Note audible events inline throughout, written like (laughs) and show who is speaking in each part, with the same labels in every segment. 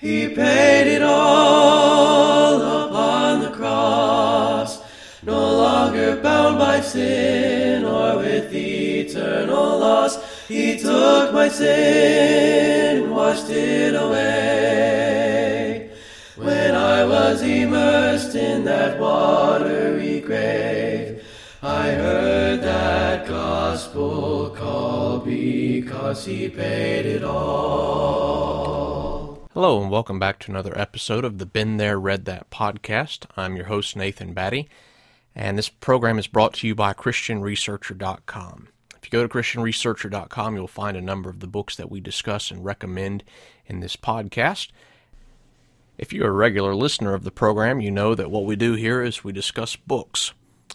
Speaker 1: He paid it all upon the cross, no longer bound by sin or with eternal loss. He took my sin, and washed it away. When I was immersed in that watery grave, I heard that gospel call because he paid it all.
Speaker 2: Hello, and welcome back to another episode of the Been There, Read That podcast. I'm your host, Nathan Batty, and this program is brought to you by ChristianResearcher.com. If you go to ChristianResearcher.com, you'll find a number of the books that we discuss and recommend in this podcast. If you're a regular listener of the program, you know that what we do here is we discuss books.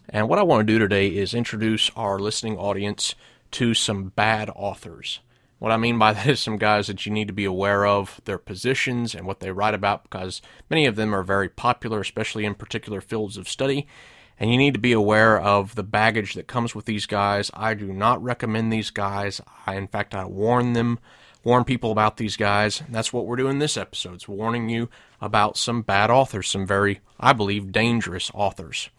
Speaker 2: And what I want to do today is introduce our listening audience to some bad authors. What I mean by that is some guys that you need to be aware of, their positions and what they write about, because many of them are very popular, especially in particular fields of study. And you need to be aware of the baggage that comes with these guys. I do not recommend these guys. I, in fact, I warn them, warn people about these guys. And that's what we're doing this episode. It's warning you about some bad authors, some very, I believe, dangerous authors.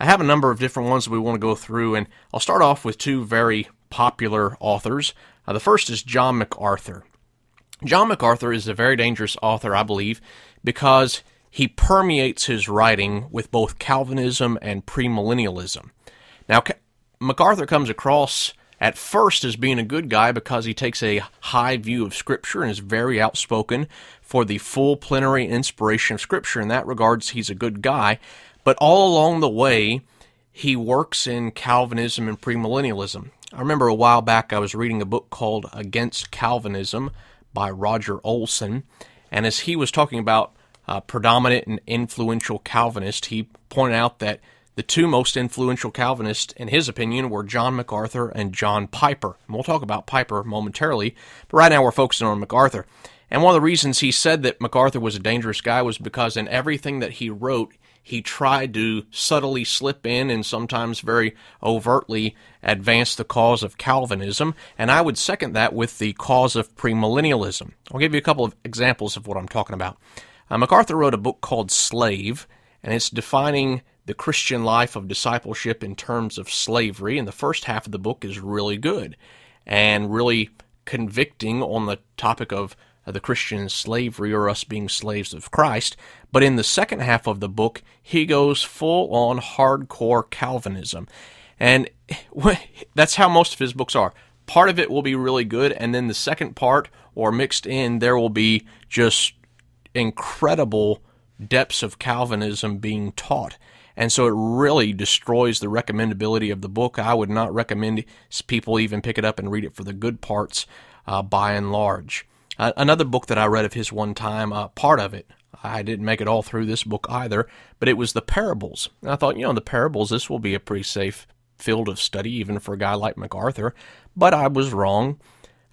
Speaker 2: I have a number of different ones that we want to go through, and I'll start off with two very popular authors. Uh, the first is John MacArthur. John MacArthur is a very dangerous author, I believe, because he permeates his writing with both Calvinism and premillennialism. Now, MacArthur comes across at first as being a good guy because he takes a high view of Scripture and is very outspoken for the full plenary inspiration of Scripture. In that regards, he's a good guy. But all along the way, he works in Calvinism and premillennialism. I remember a while back I was reading a book called Against Calvinism by Roger Olson, and as he was talking about uh, predominant and influential Calvinists, he pointed out that the two most influential Calvinists, in his opinion, were John MacArthur and John Piper. And we'll talk about Piper momentarily, but right now we're focusing on MacArthur. And one of the reasons he said that MacArthur was a dangerous guy was because in everything that he wrote, he tried to subtly slip in and sometimes very overtly advance the cause of Calvinism, and I would second that with the cause of premillennialism. I'll give you a couple of examples of what I'm talking about. Uh, MacArthur wrote a book called Slave, and it's defining the Christian life of discipleship in terms of slavery, and the first half of the book is really good and really convicting on the topic of the Christian slavery or us being slaves of Christ. But in the second half of the book, he goes full on hardcore Calvinism. And (laughs) that's how most of his books are. Part of it will be really good, and then the second part, or mixed in, there will be just incredible depths of Calvinism being taught. And so it really destroys the recommendability of the book. I would not recommend people even pick it up and read it for the good parts uh, by and large. Another book that I read of his one time, uh, part of it, I didn't make it all through this book either, but it was the parables. And I thought, you know, the parables, this will be a pretty safe field of study, even for a guy like MacArthur. But I was wrong.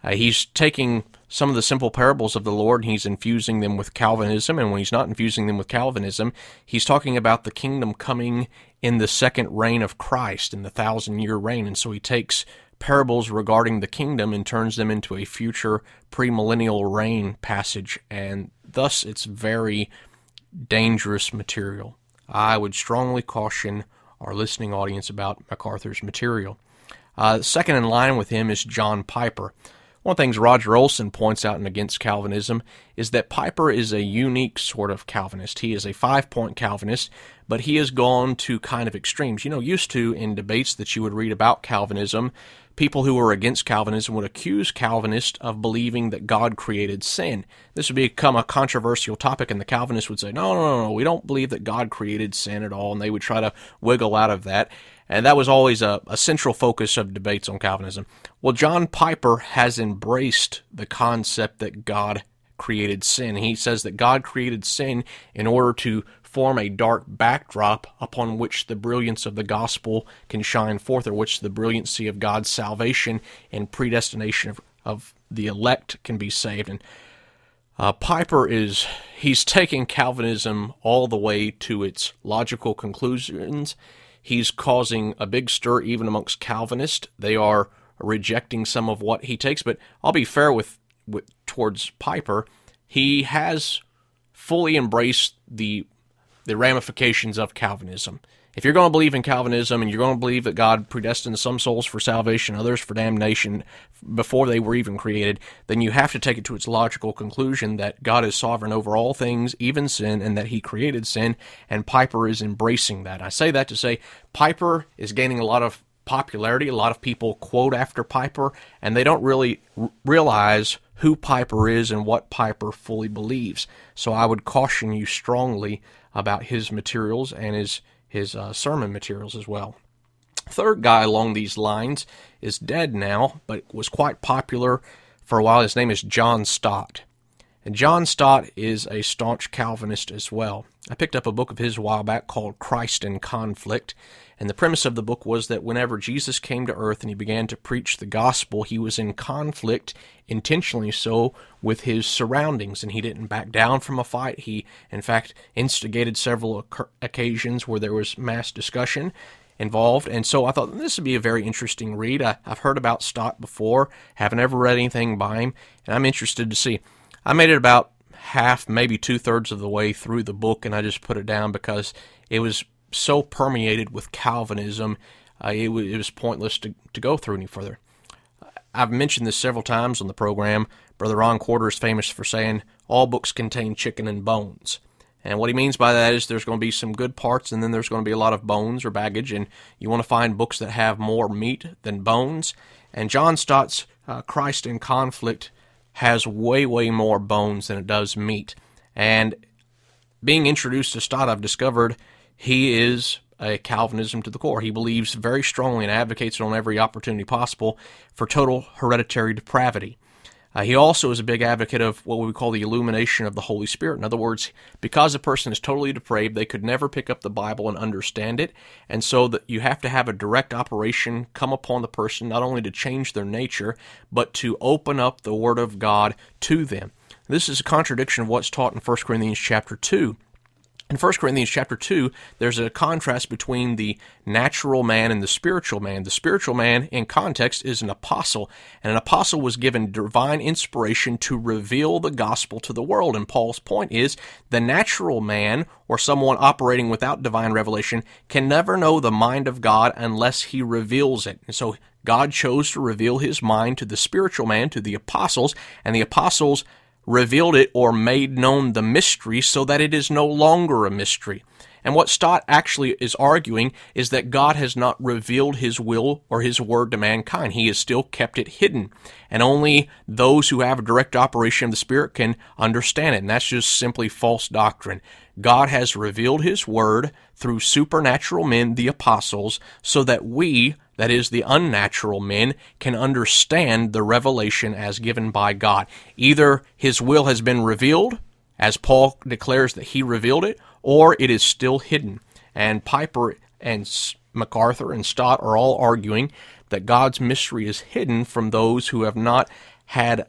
Speaker 2: Uh, he's taking some of the simple parables of the Lord and he's infusing them with Calvinism. And when he's not infusing them with Calvinism, he's talking about the kingdom coming in the second reign of Christ, in the thousand year reign. And so he takes parables regarding the kingdom and turns them into a future premillennial reign passage, and thus it's very dangerous material. I would strongly caution our listening audience about MacArthur's material. Uh, second in line with him is John Piper. One of the things Roger Olson points out in Against Calvinism is that Piper is a unique sort of Calvinist. He is a five point Calvinist, but he has gone to kind of extremes. You know, used to in debates that you would read about Calvinism, people who were against Calvinism would accuse Calvinists of believing that God created sin. This would become a controversial topic, and the Calvinists would say, no, no, no, no, we don't believe that God created sin at all, and they would try to wiggle out of that. And that was always a, a central focus of debates on Calvinism. Well, John Piper has embraced the concept that God created sin. He says that God created sin in order to form a dark backdrop upon which the brilliance of the gospel can shine forth, or which the brilliancy of God's salvation and predestination of, of the elect can be saved. And uh, Piper is he's taking Calvinism all the way to its logical conclusions. He's causing a big stir even amongst Calvinists. They are rejecting some of what he takes. But I'll be fair with, with towards Piper. He has fully embraced the the ramifications of Calvinism. If you're going to believe in Calvinism and you're going to believe that God predestined some souls for salvation, others for damnation before they were even created, then you have to take it to its logical conclusion that God is sovereign over all things, even sin, and that he created sin, and Piper is embracing that. I say that to say Piper is gaining a lot of popularity. A lot of people quote after Piper, and they don't really r- realize who Piper is and what Piper fully believes. So I would caution you strongly about his materials and his his uh, sermon materials as well. Third guy along these lines is dead now, but was quite popular for a while. His name is John Stott. And John Stott is a staunch Calvinist as well. I picked up a book of his a while back called Christ in Conflict, and the premise of the book was that whenever Jesus came to earth and he began to preach the gospel, he was in conflict, intentionally so, with his surroundings, and he didn't back down from a fight. He, in fact, instigated several occasions where there was mass discussion involved. And so I thought hmm, this would be a very interesting read. I, have heard about Stott before, haven't ever read anything by him, and I'm interested to see. I made it about half, maybe two thirds of the way through the book, and I just put it down because it was so permeated with Calvinism, uh, it, w- it was pointless to, to go through any further. I've mentioned this several times on the program. Brother Ron Quarter is famous for saying all books contain chicken and bones. And what he means by that is there's going to be some good parts and then there's going to be a lot of bones or baggage, and you want to find books that have more meat than bones. And John Stott's uh, Christ in Conflict has way, way more bones than it does meat. And being introduced to Stott, I've discovered he is a Calvinism to the core. He believes very strongly and advocates on every opportunity possible for total hereditary depravity. Uh, he also is a big advocate of what we call the illumination of the Holy Spirit. In other words, because a person is totally depraved, they could never pick up the Bible and understand it, and so that you have to have a direct operation come upon the person, not only to change their nature, but to open up the Word of God to them. This is a contradiction of what's taught in 1 Corinthians chapter 2. In 1 Corinthians chapter 2, there's a contrast between the natural man and the spiritual man. The spiritual man, in context, is an apostle, and an apostle was given divine inspiration to reveal the gospel to the world. And Paul's point is the natural man, or someone operating without divine revelation, can never know the mind of God unless he reveals it. And so God chose to reveal his mind to the spiritual man, to the apostles, and the apostles revealed it or made known the mystery so that it is no longer a mystery. And what Stott actually is arguing is that God has not revealed his will or his word to mankind. He has still kept it hidden. And only those who have a direct operation of the Spirit can understand it. And that's just simply false doctrine. God has revealed his word through supernatural men, the apostles, so that we, that is, the unnatural men, can understand the revelation as given by God. Either his will has been revealed, as Paul declares that he revealed it, or it is still hidden. And Piper and MacArthur and Stott are all arguing that God's mystery is hidden from those who have not had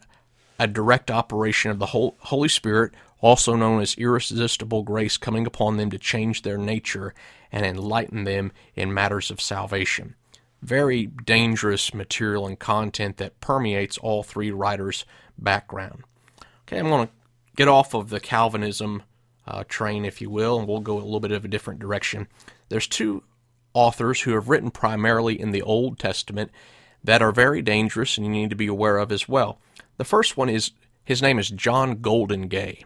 Speaker 2: a direct operation of the Holy Spirit, also known as irresistible grace, coming upon them to change their nature and enlighten them in matters of salvation very dangerous material and content that permeates all three writers' background. Okay, I'm going to get off of the Calvinism uh, train, if you will, and we'll go a little bit of a different direction. There's two authors who have written primarily in the Old Testament that are very dangerous and you need to be aware of as well. The first one is his name is John Goldingay.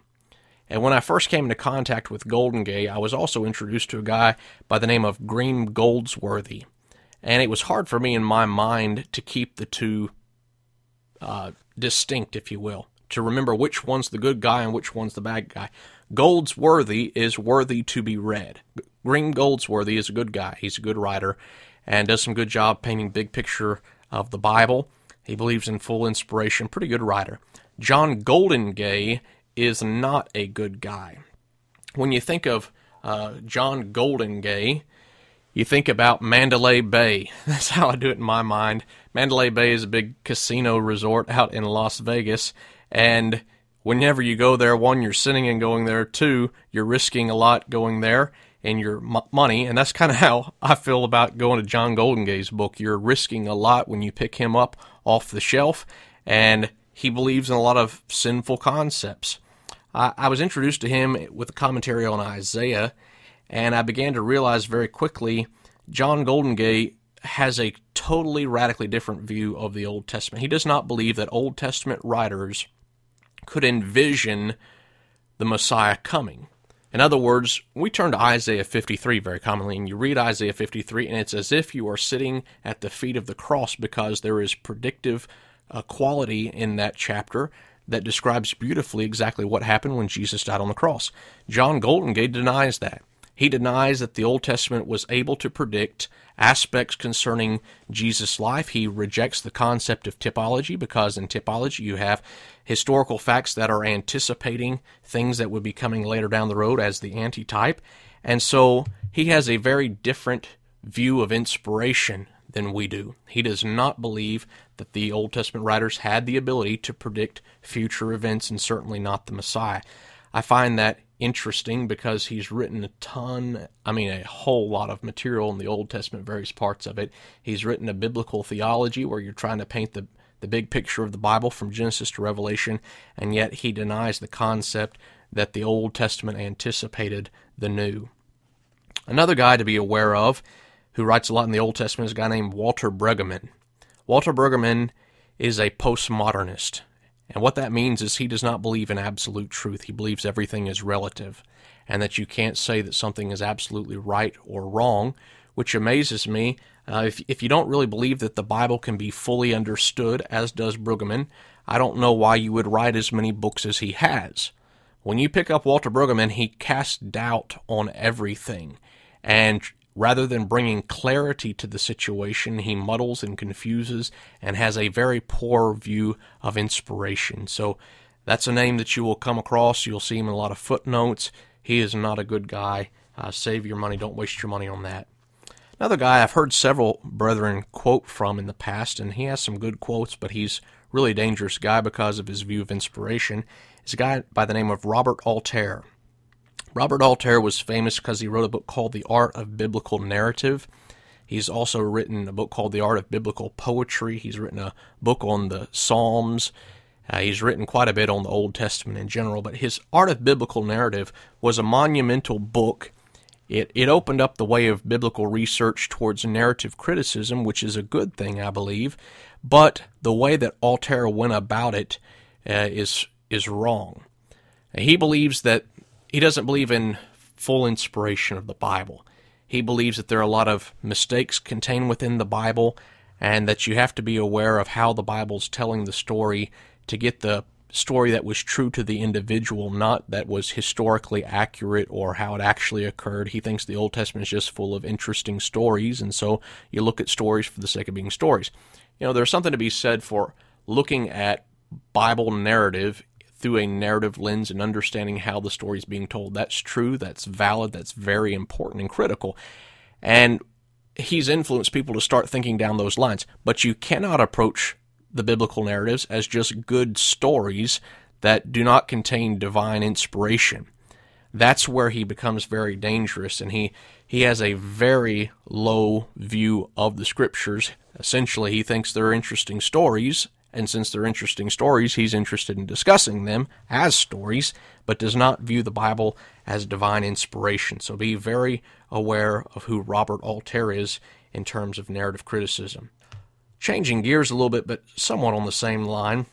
Speaker 2: And when I first came into contact with Goldingay, I was also introduced to a guy by the name of Graeme Goldsworthy and it was hard for me in my mind to keep the two uh, distinct, if you will, to remember which one's the good guy and which one's the bad guy. Goldsworthy is worthy to be read. Graeme Goldsworthy is a good guy. He's a good writer and does some good job painting big picture of the Bible. He believes in full inspiration. Pretty good writer. John Goldingay is not a good guy. When you think of uh, John Goldingay, you think about Mandalay Bay. (laughs) That's how I do it in my mind. Mandalay Bay is a big casino resort out in Las Vegas, and whenever you go there, one, you're sitting and going there. Two, you're risking a lot going there and your m- money, and that's kind of how I feel about going to John Goldingay's book. You're risking a lot when you pick him up off the shelf, and he believes in a lot of sinful concepts. I, I was introduced to him with a commentary on Isaiah, and I began to realize very quickly John Golden Goldingay has a totally radically different view of the Old Testament. He does not believe that Old Testament writers could envision the Messiah coming. In other words, we turn to Isaiah 53 very commonly, and you read Isaiah 53, and it's as if you are sitting at the feet of the cross because there is predictive uh, quality in that chapter that describes beautifully exactly what happened when Jesus died on the cross. John Goldingay denies that. He denies that the Old Testament was able to predict aspects concerning Jesus' life. He rejects the concept of typology because in typology you have historical facts that are anticipating things that would be coming later down the road as the antitype. And so he has a very different view of inspiration than we do. He does not believe that the Old Testament writers had the ability to predict future events and certainly not the Messiah. I find that interesting because he's written a ton, I mean, a whole lot of material in the Old Testament, various parts of it. He's written a biblical theology where you're trying to paint the, the big picture of the Bible from Genesis to Revelation, and yet he denies the concept that the Old Testament anticipated the New. Another guy to be aware of who writes a lot in the Old Testament is a guy named Walter Brueggemann. Walter Brueggemann is a postmodernist. And what that means is he does not believe in absolute truth. He believes everything is relative and that you can't say that something is absolutely right or wrong, which amazes me. Uh, if, if you don't really believe that the Bible can be fully understood, as does Brueggemann, I don't know why you would write as many books as he has. When you pick up Walter Brueggemann, he casts doubt on everything and Rather than bringing clarity to the situation, he muddles and confuses and has a very poor view of inspiration. So that's a name that you will come across. You'll see him in a lot of footnotes. He is not a good guy. Uh, save your money. Don't waste your money on that. Another guy I've heard several brethren quote from in the past, and he has some good quotes, but he's really a dangerous guy because of his view of inspiration, is a guy by the name of Robert Alter. Robert Alter was famous because he wrote a book called The Art of Biblical Narrative. He's also written a book called The Art of Biblical Poetry. He's written a book on the Psalms. Uh, he's written quite a bit on the Old Testament in general, but his Art of Biblical Narrative was a monumental book. It, it opened up the way of biblical research towards narrative criticism, which is a good thing, I believe. But the way that Alter went about it uh, is is wrong. He believes that he doesn't believe in full inspiration of the Bible. He believes that there are a lot of mistakes contained within the Bible and that you have to be aware of how the Bible's telling the story to get the story that was true to the individual, not that was historically accurate or how it actually occurred. He thinks the Old Testament is just full of interesting stories, and so you look at stories for the sake of being stories. You know, there's something to be said for looking at Bible narrative through a narrative lens and understanding how the story is being told. That's true, that's valid, that's very important and critical. And he's influenced people to start thinking down those lines. But you cannot approach the biblical narratives as just good stories that do not contain divine inspiration. That's where he becomes very dangerous, and he, he has a very low view of the scriptures. Essentially, he thinks they're interesting stories, and since they're interesting stories, he's interested in discussing them as stories, but does not view the Bible as divine inspiration. So be very aware of who Robert Alter is in terms of narrative criticism. Changing gears a little bit, but somewhat on the same line,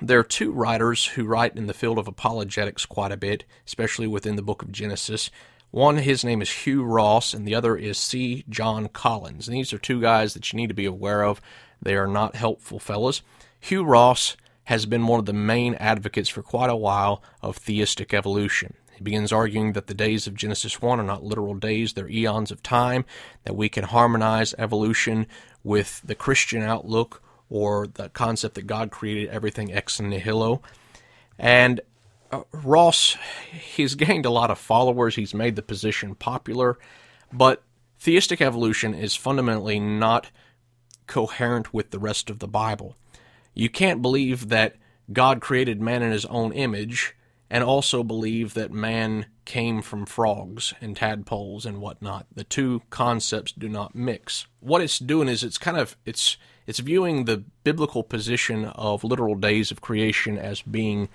Speaker 2: there are two writers who write in the field of apologetics quite a bit, especially within the book of Genesis. One, his name is Hugh Ross, and the other is C. John Collins. And these are two guys that you need to be aware of. They are not helpful fellows. Hugh Ross has been one of the main advocates for quite a while of theistic evolution. He begins arguing that the days of Genesis 1 are not literal days, they're eons of time, that we can harmonize evolution with the Christian outlook or the concept that God created everything ex nihilo. And uh, Ross, he's (laughs) gained a lot of followers, he's made the position popular, but theistic evolution is fundamentally not coherent with the rest of the Bible. You can't believe that God created man in his own image and also believe that man came from frogs and tadpoles and whatnot. The two concepts do not mix. What it's doing is it's kind of it's it's viewing the biblical position of literal days of creation as being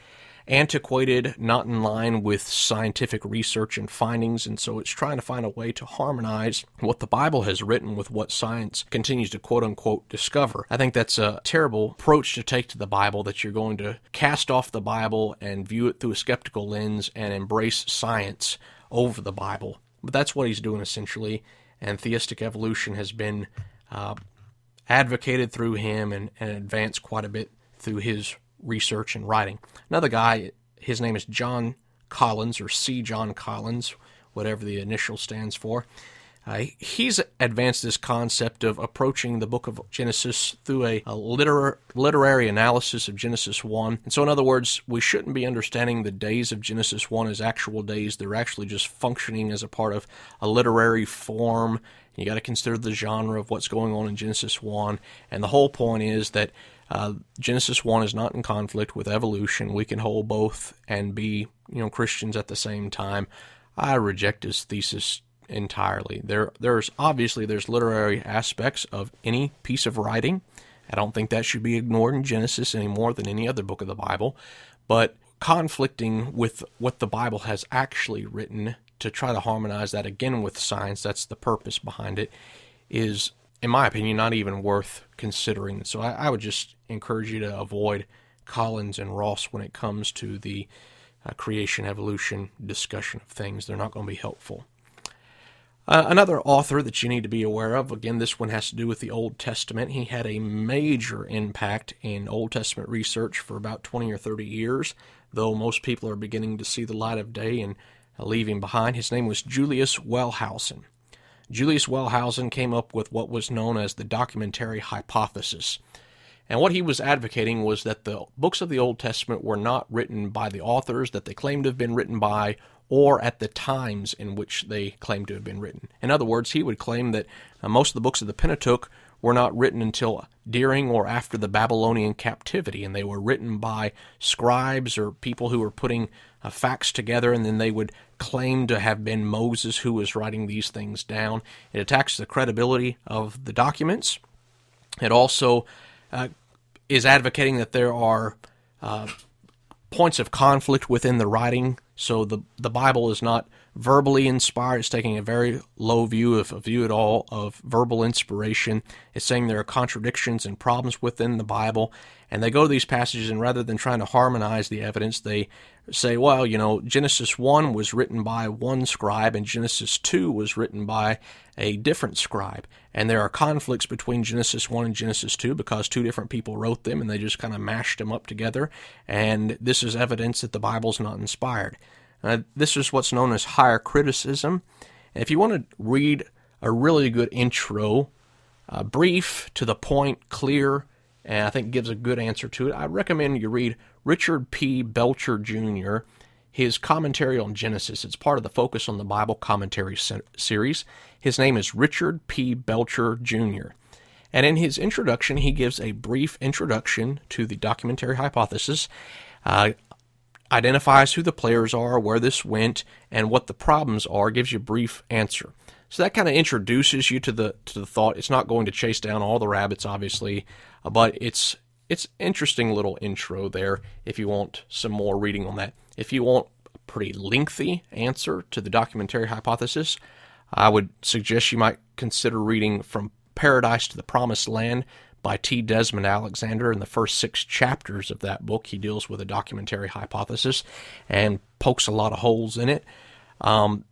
Speaker 2: antiquated, not in line with scientific research and findings, and so it's trying to find a way to harmonize what the Bible has written with what science continues to quote unquote discover. I think that's a terrible approach to take to the Bible that you're going to cast off the Bible and view it through a skeptical lens and embrace science over the Bible. But that's what he's doing essentially, and theistic evolution has been uh, advocated through him and, and advanced quite a bit through his research and writing. Another guy, his name is John Collins, or C. John Collins, whatever the initial stands for. Uh, he's advanced this concept of approaching the book of Genesis through a, a liter- literary analysis of Genesis 1. And so, in other words, we shouldn't be understanding the days of Genesis 1 as actual days. They're actually just functioning as a part of a literary form. You got to consider the genre of what's going on in Genesis 1. And the whole point is that uh, Genesis 1 is not in conflict with evolution. We can hold both and be, you know, Christians at the same time. I reject his thesis entirely. There there's obviously there's literary aspects of any piece of writing. I don't think that should be ignored in Genesis any more than any other book of the Bible, but conflicting with what the Bible has actually written to try to harmonize that again with science, that's the purpose behind it, is in my opinion not even worth considering. So I, I would just encourage you to avoid Collins and Ross when it comes to the uh, creation evolution discussion of things. They're not going to be helpful. Uh, another author that you need to be aware of, again, this one has to do with the Old Testament. He had a major impact in Old Testament research for about 20 or 30 years, though most people are beginning to see the light of day and leave him behind. His name was Julius Wellhausen. Julius Wellhausen came up with what was known as the documentary hypothesis. And what he was advocating was that the books of the Old Testament were not written by the authors that they claimed to have been written by or at the times in which they claimed to have been written. In other words, he would claim that uh, most of the books of the Pentateuch were not written until during or after the Babylonian captivity, and they were written by scribes or people who were putting uh, facts together, and then they would claim to have been Moses who was writing these things down. It attacks the credibility of the documents. It also uh, is advocating that there are uh, points of conflict within the writing so the the Bible is not verbally inspired. It's taking a very low view of a view at all of verbal inspiration. It's saying there are contradictions and problems within the Bible, and they go to these passages and rather than trying to harmonize the evidence, they say, well, you know, Genesis 1 was written by one scribe and Genesis 2 was written by a different scribe. And there are conflicts between Genesis 1 and Genesis 2 because two different people wrote them and they just kind of mashed them up together. And this is evidence that the Bible's not inspired. Uh, this is what's known as higher criticism. And if you want to read a really good intro, uh, brief, to the point, clear, and I think gives a good answer to it, I recommend you read Richard P. Belcher Jr., his commentary on Genesis. It's part of the Focus on the Bible commentary series. His name is Richard P. Belcher Jr. And in his introduction, he gives a brief introduction to the documentary hypothesis, uh, identifies who the players are, where this went, and what the problems are, gives you a brief answer. So that kind of introduces you to the to the thought. It's not going to chase down all the rabbits, obviously, uh, but it's it's interesting little intro there. If you want some more reading on that, if you want a pretty lengthy answer to the documentary hypothesis, I would suggest you might consider reading From Paradise to the Promised Land by T. Desmond Alexander. In the first six chapters of that book, he deals with a documentary hypothesis and pokes a lot of holes in it. Um,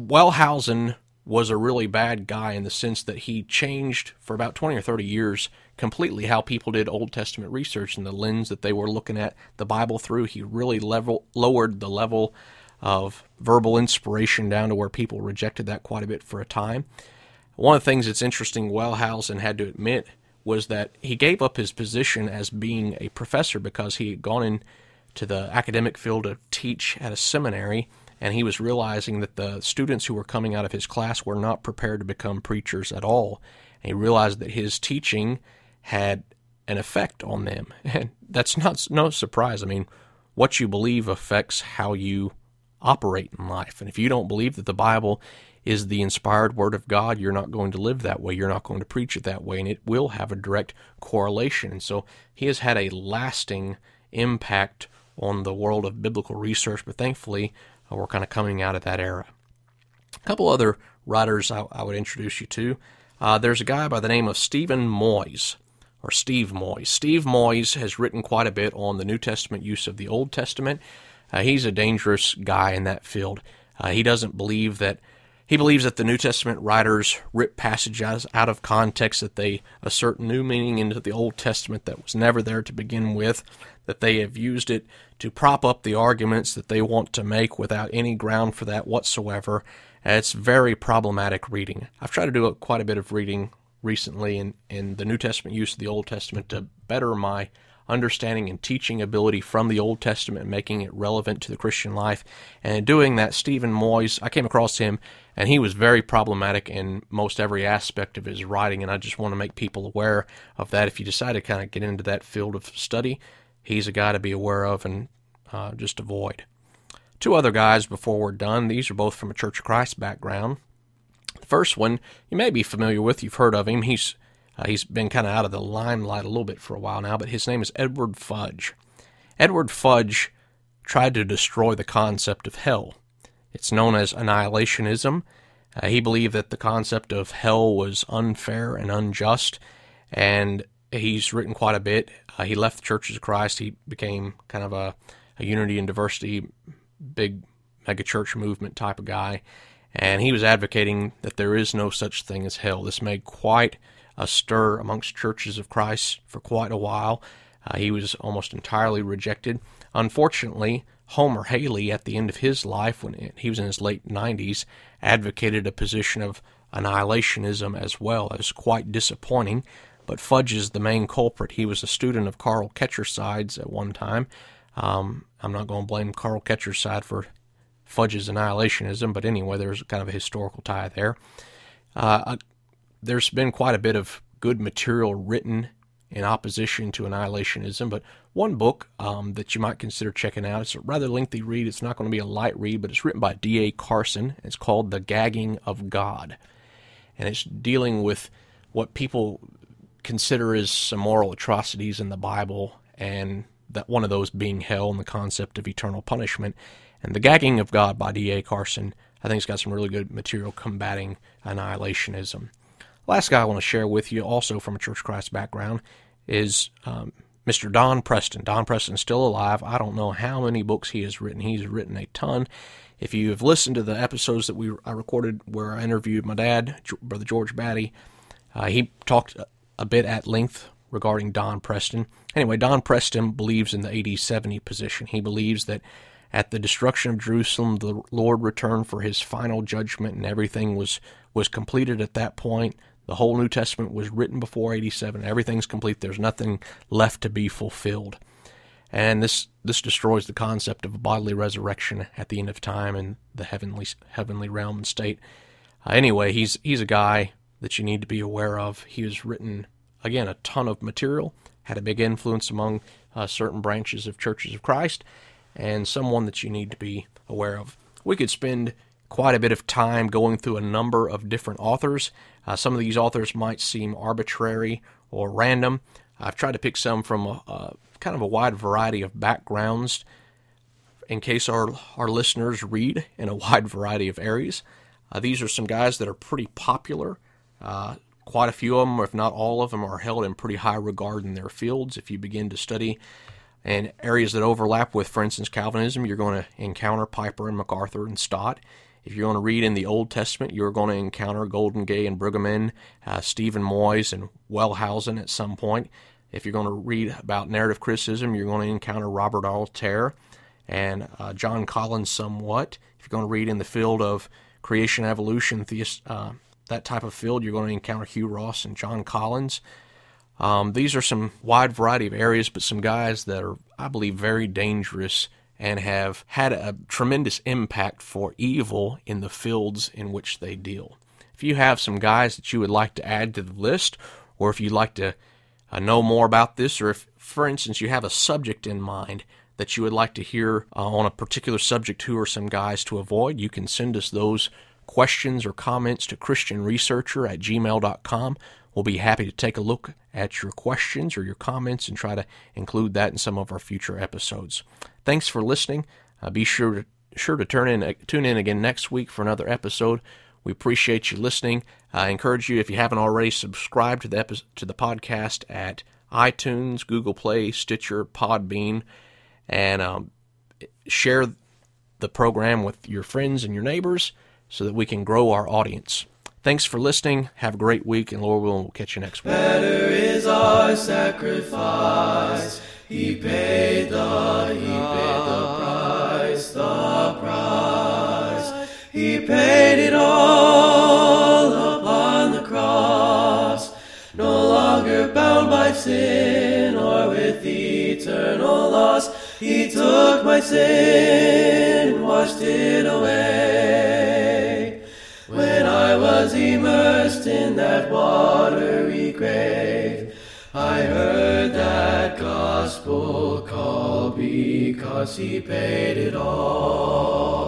Speaker 2: Wellhausen was a really bad guy in the sense that he changed for about 20 or 30 years completely how people did Old Testament research and the lens that they were looking at the Bible through. He really level lowered the level of verbal inspiration down to where people rejected that quite a bit for a time. One of the things that's interesting Wellhausen had to admit was that he gave up his position as being a professor because he had gone into the academic field to teach at a seminary and he was realizing that the students who were coming out of his class were not prepared to become preachers at all. And he realized that his teaching had an effect on them. (laughs) And that's not no surprise. I mean, what you believe affects how you operate in life. And if you don't believe that the Bible is the inspired word of God, you're not going to live that way. You're not going to preach it that way, and it will have a direct correlation. And so he has had a lasting impact on the world of biblical research, but thankfully uh, we're kind of coming out of that era. A couple other writers I, I would introduce you to. Uh, there's a guy by the name of Stephen Moyise, or Steve Moyise. Steve Moyise has written quite a bit on the New Testament use of the Old Testament. Uh, he's a dangerous guy in that field. Uh, he doesn't believe that he believes that the New Testament writers rip passages out of context, that they assert new meaning into the Old Testament that was never there to begin with, that they have used it to prop up the arguments that they want to make without any ground for that whatsoever. It's very problematic reading. I've tried to do quite a bit of reading recently in, in the New Testament use of the Old Testament to better my understanding and teaching ability from the Old Testament, making it relevant to the Christian life. And in doing that, Stephen Moyise, I came across him, and he was very problematic in most every aspect of his writing. And I just want to make people aware of that. If you decide to kind of get into that field of study, he's a guy to be aware of and uh, just avoid. Two other guys before we're done. These are both from a Church of Christ background. The first one you may be familiar with. You've heard of him. He's uh, he's been kind of out of the limelight a little bit for a while now, but his name is Edward Fudge. Edward Fudge tried to destroy the concept of hell. It's known as annihilationism. Uh, he believed that the concept of hell was unfair and unjust, and he's written quite a bit. Uh, he left the Churches of Christ. He became kind of a, a unity and diversity, big megachurch movement type of guy, and he was advocating that there is no such thing as hell. This made quite a stir amongst churches of Christ for quite a while. Uh, he was almost entirely rejected. Unfortunately, Homer Hailey, at the end of his life, when he was in his late 90s, advocated a position of annihilationism as well. Was quite disappointing, but Fudge is the main culprit. He was a student of Carl Ketcherside's at one time. Um, I'm not going to blame Carl Ketcherside for Fudge's annihilationism, but anyway, there's kind of a historical tie there. Uh, there's been quite a bit of good material written in opposition to annihilationism, but one book um, that you might consider checking out, it's a rather lengthy read. It's not going to be a light read, but it's written by D.A. Carson. It's called The Gagging of God. And it's dealing with what people consider as some moral atrocities in the Bible, and that one of those being hell and the concept of eternal punishment. And The Gagging of God by D.A. Carson, I think it's got some really good material combating annihilationism. Last guy I want to share with you, also from a Church of Christ background, is um, Mr. Don Preston. Don Preston's still alive. I don't know how many books he has written. He's written a ton. If you have listened to the episodes that we I recorded where I interviewed my dad, Brother George Batty, uh, he talked a bit at length regarding Don Preston. Anyway, Don Preston believes in the AD 70 position. He believes that at the destruction of Jerusalem, the Lord returned for his final judgment and everything was, was completed at that point. The whole New Testament was written before 87. Everything's complete. There's nothing left to be fulfilled. And this this destroys the concept of a bodily resurrection at the end of time and the heavenly heavenly realm and state. Uh, anyway, he's he's a guy that you need to be aware of. He has written again a ton of material, had a big influence among uh, certain branches of churches of Christ, and someone that you need to be aware of. We could spend quite a bit of time going through a number of different authors. Uh, some of these authors might seem arbitrary or random. I've tried to pick some from a, a kind of a wide variety of backgrounds in case our, our listeners read in a (laughs) wide variety of areas. Uh, these are some guys that are pretty popular. Uh, quite a few of them, if not all of them, are held in pretty high regard in their fields. If you begin to study in areas that overlap with, for instance, Calvinism, you're going to encounter Piper and MacArthur and Stott. If you're going to read in the Old Testament, you're going to encounter Goldingay and Brueggemann, uh, Stephen Moyise, and Wellhausen at some point. If you're going to read about narrative criticism, you're going to encounter Robert Alter and uh, John Collins somewhat. If you're going to read in the field of creation, evolution, theist, uh, that type of field, you're going to encounter Hugh Ross and John Collins. Um, these are some wide variety of areas, but some guys that are, I believe, very dangerous and have had a tremendous impact for evil in the fields in which they deal. If you have some guys that you would like to add to the list, or if you'd like to uh, know more about this, or if, for instance, you have a subject in mind that you would like to hear uh, on a particular subject, who are some guys to avoid, you can send us those questions or comments to christianresearcher at gmail.com. We'll be happy to take a look at your questions or your comments and try to include that in some of our future episodes. Thanks for listening. Uh, be sure to sure to turn in tune in again next week for another episode. We appreciate you listening. I encourage you if you haven't already subscribe to the epi- to the podcast at iTunes, Google Play, Stitcher, Podbean, and um, share the program with your friends and your neighbors so that we can grow our audience. Thanks for listening. Have a great week, and Lord willing, we'll catch you next week.
Speaker 1: Better is our sacrifice. He paid the, he paid the price, the price. He paid it all upon the cross. No longer bound by sin or with eternal loss. He took my sin and washed it away. I was immersed in that watery grave, I heard that gospel call because he paid it all.